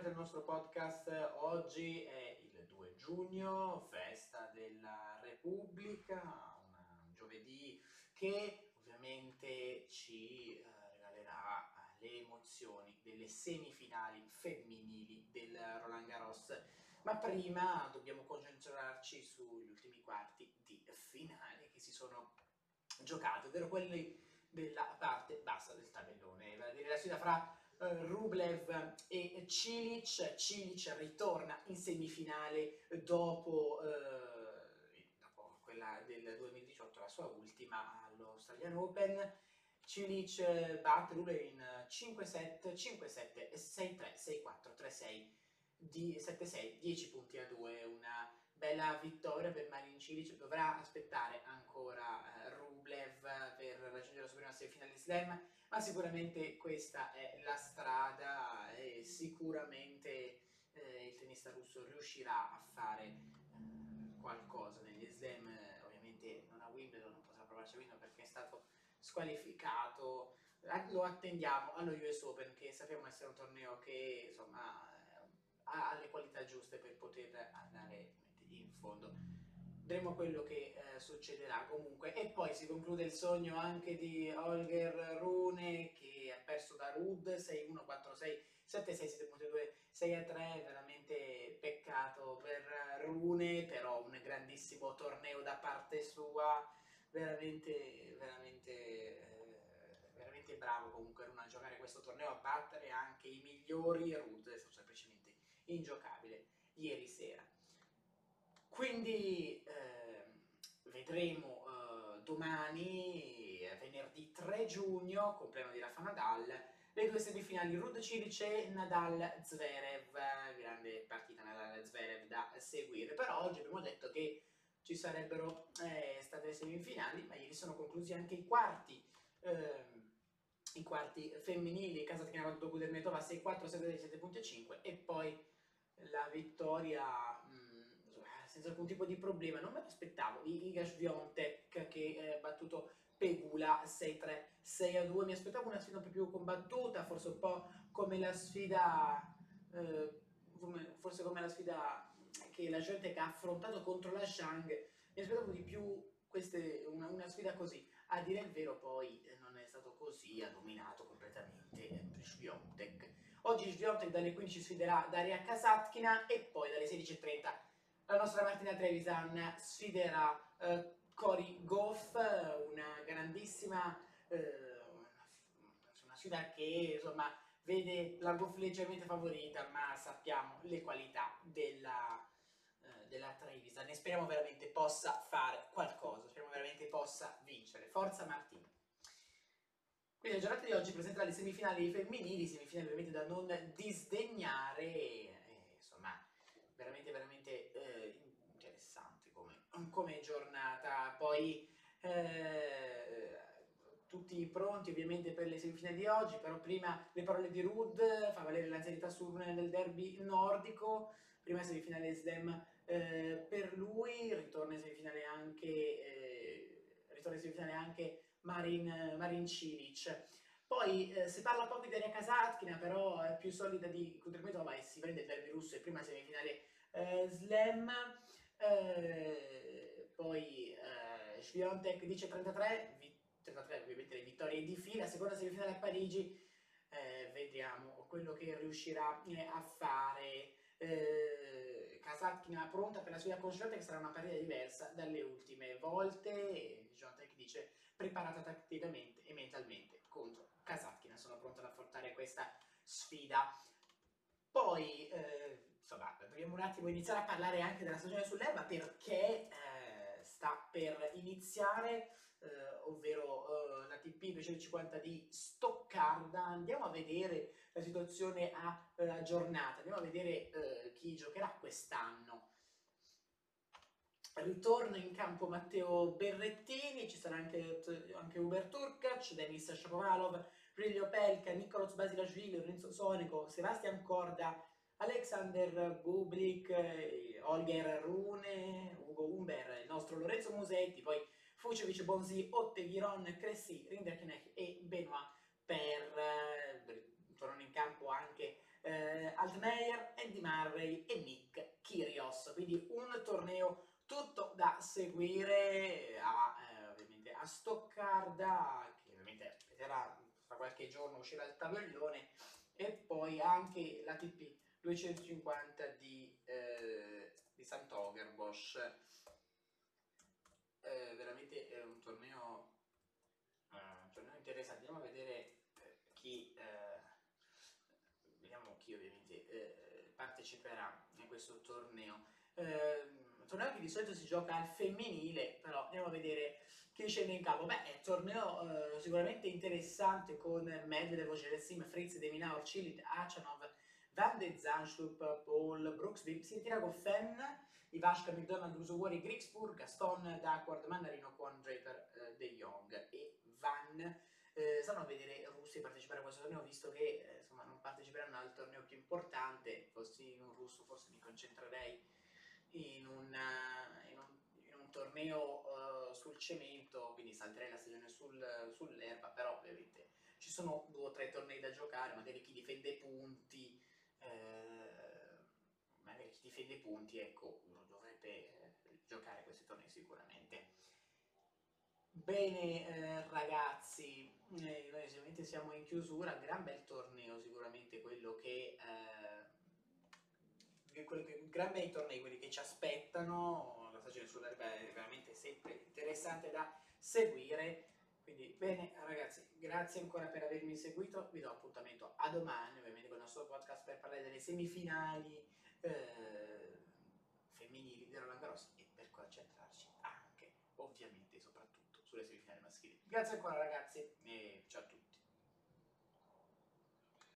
bentornati al nostro podcast. Oggi è il 2 giugno, festa della Repubblica, un giovedì che ovviamente ci eh, regalerà le emozioni delle semifinali femminili del Roland Garros. Ma prima dobbiamo concentrarci sugli ultimi quarti di finale che si sono giocati, ovvero quelli della parte bassa del tabellone, la sfida fra Rublev e Cilic. Cilic ritorna in semifinale dopo, uh, dopo quella del 2018, la sua ultima all'Australian Open. Cilic batte Rublev in 5-7, 5-7, 6-3, 6-4, 3-6, 7-6, 10 punti a 2, una bella vittoria per Marin Cilic, dovrà aspettare ancora eh, Rublev per raggiungere la sua prima semifinale slam, ma sicuramente questa è la strada e sicuramente eh, il tennista russo riuscirà a fare eh, qualcosa negli slam, ovviamente non a Wimbledon, non potrà provarci a Wimbledon perché è stato squalificato, lo attendiamo allo US Open che sappiamo essere un torneo che insomma ha le qualità giuste per poter andare in fondo. Vedremo quello che eh, succederà comunque. Poi si conclude il sogno anche di Holger Rune che ha perso da Rud 6-1, 4-6, 7-6, 7.2, 6-3, veramente peccato per Rune, però un grandissimo torneo da parte sua, veramente, veramente, eh, veramente bravo comunque Rune a giocare questo torneo, a battere anche i migliori, Rud stato semplicemente ingiocabile ieri sera. Quindi eh, vedremo domani, venerdì 3 giugno, compleanno di Rafa Nadal, le due semifinali Rud Cilic e Nadal Zverev, grande partita Nadal Zverev da seguire, però oggi abbiamo detto che ci sarebbero eh, state le semifinali, ma ieri sono conclusi anche i quarti, ehm, i quarti femminili, Kasatkina battuto Kudermetova 6-4, 7-7.5 e poi la vittoria mh, senza alcun tipo di problema, non me l'aspettavo, di Iga Swiatek che ha battuto Pegula 6-3, 6-2, mi aspettavo una sfida un po' più combattuta, forse un po' come la sfida, eh, forse come la sfida che la Swiatek ha affrontato contro la Shang, mi aspettavo di più queste, una, una, sfida così, a dire il vero poi eh, non è stato così, ha dominato completamente eh, Swiatek. Oggi Swiatek dalle 15 sfiderà Daria Kasatkina e poi dalle 16.30 la nostra Martina Trevisan sfiderà eh, Cory Goff, una grandissima, eh, una sfida che insomma vede la Goff leggermente favorita, ma sappiamo le qualità della, eh, della Trevisan e speriamo veramente possa fare qualcosa, speriamo veramente possa vincere. Forza Martina! Quindi la giornata di oggi presenta le semifinali femminili, semifinali ovviamente da non disdegnare, e, insomma veramente veramente eh, interessante come, come, giornata. Poi eh, tutti pronti ovviamente per le semifinali di oggi, però prima le parole di Rud, fa valere l'anzianità sul del derby nordico, prima semifinale slam eh, per lui, ritorna in semifinale anche, eh, ritorna in semifinale anche Marin, Marin Cilic. Poi eh, si parla poco di Daria Kasatkina, però è più solida di Kudrymetova e si prende il derby russo e prima semifinale eh, slam. Eh, Sviontek dice 33, 33 ovviamente le vittorie di fila, seconda semifinale a Parigi, eh, vediamo quello che riuscirà eh, a fare. Eh, Kasatkina pronta per la sfida con Sviontek sarà una partita diversa dalle ultime volte. Sviontek dice preparata tatticamente e mentalmente contro Kasatkina, sono pronta ad affrontare questa sfida. Poi eh, insomma, dobbiamo un attimo iniziare a parlare anche della stagione sull'erba perché eh, sta per iniziare, eh, ovvero eh, la TP 250 di Stoccarda. Andiamo a vedere la situazione a eh, giornata, andiamo a vedere eh, chi giocherà quest'anno. Ritorna in campo Matteo Berrettini, ci sarà anche, anche Uber Turkac, Denis Shapovalov, Rilio Pelka, Nicolas Basilashvili, Lorenzo Sonico, Sebastian Corda, Alexander Bublik, Holger Rune, Ugo Umber, il nostro Lorenzo Musetti, poi Fucevic, Bonzi, Otte, Viron, Cressy, Rinderknecht e Benoit per... tornano in campo anche eh, Altmaier, Andy Murray e Nick Kyrgios, quindi un torneo tutto da seguire a, eh, ovviamente a Stoccarda, che ovviamente vedrà fra qualche giorno uscirà il tabellone, e poi anche l'ATP 250 di, eh, di Sant'Ogerbos. Eh, veramente è un torneo, uh, un torneo interessante. Andiamo a vedere eh, chi, eh, vediamo chi ovviamente eh, parteciperà in questo torneo. torneo che di solito si gioca al femminile, però andiamo a vedere chi scende in campo. Beh, è un torneo sicuramente interessante con Medvedev, Geresim, Fritz, Deminaur, Cilit, Achanov, Van de Zanschlup, Paul, Brooks, si tira con Fenn, Ivashka, McDonald, Usuwari, Grixburg, Gaston, Duckworth, Mandarino, Con, Draper, eh, De Jong e Van. Eh, stanno a vedere russi partecipare a questo torneo, visto che eh, insomma, non parteciperanno al torneo più importante. Fossi un russo, forse mi concentrerei in, una, in, un, in un, torneo uh, sul cemento, quindi salterei la stagione sul, sull'erba, però ovviamente ci sono due o tre tornei da giocare, magari chi difende punti eh, magari chi difende i punti, ecco, dovrebbe eh, giocare questi tornei sicuramente. Bene eh, ragazzi, eh, noi ovviamente siamo in chiusura, gran bel torneo sicuramente quello che, eh, quello che gran bei tornei quelli che ci aspettano, la stagione sull'erba è veramente sempre interessante da seguire quindi bene ragazzi, grazie ancora per avermi seguito, vi do appuntamento a domani ovviamente con il nostro podcast per parlare delle semifinali eh, femminili di Roland Garros e per concentrarci anche ovviamente soprattutto sulle semifinali maschili. Grazie ancora ragazzi e ciao a tutti.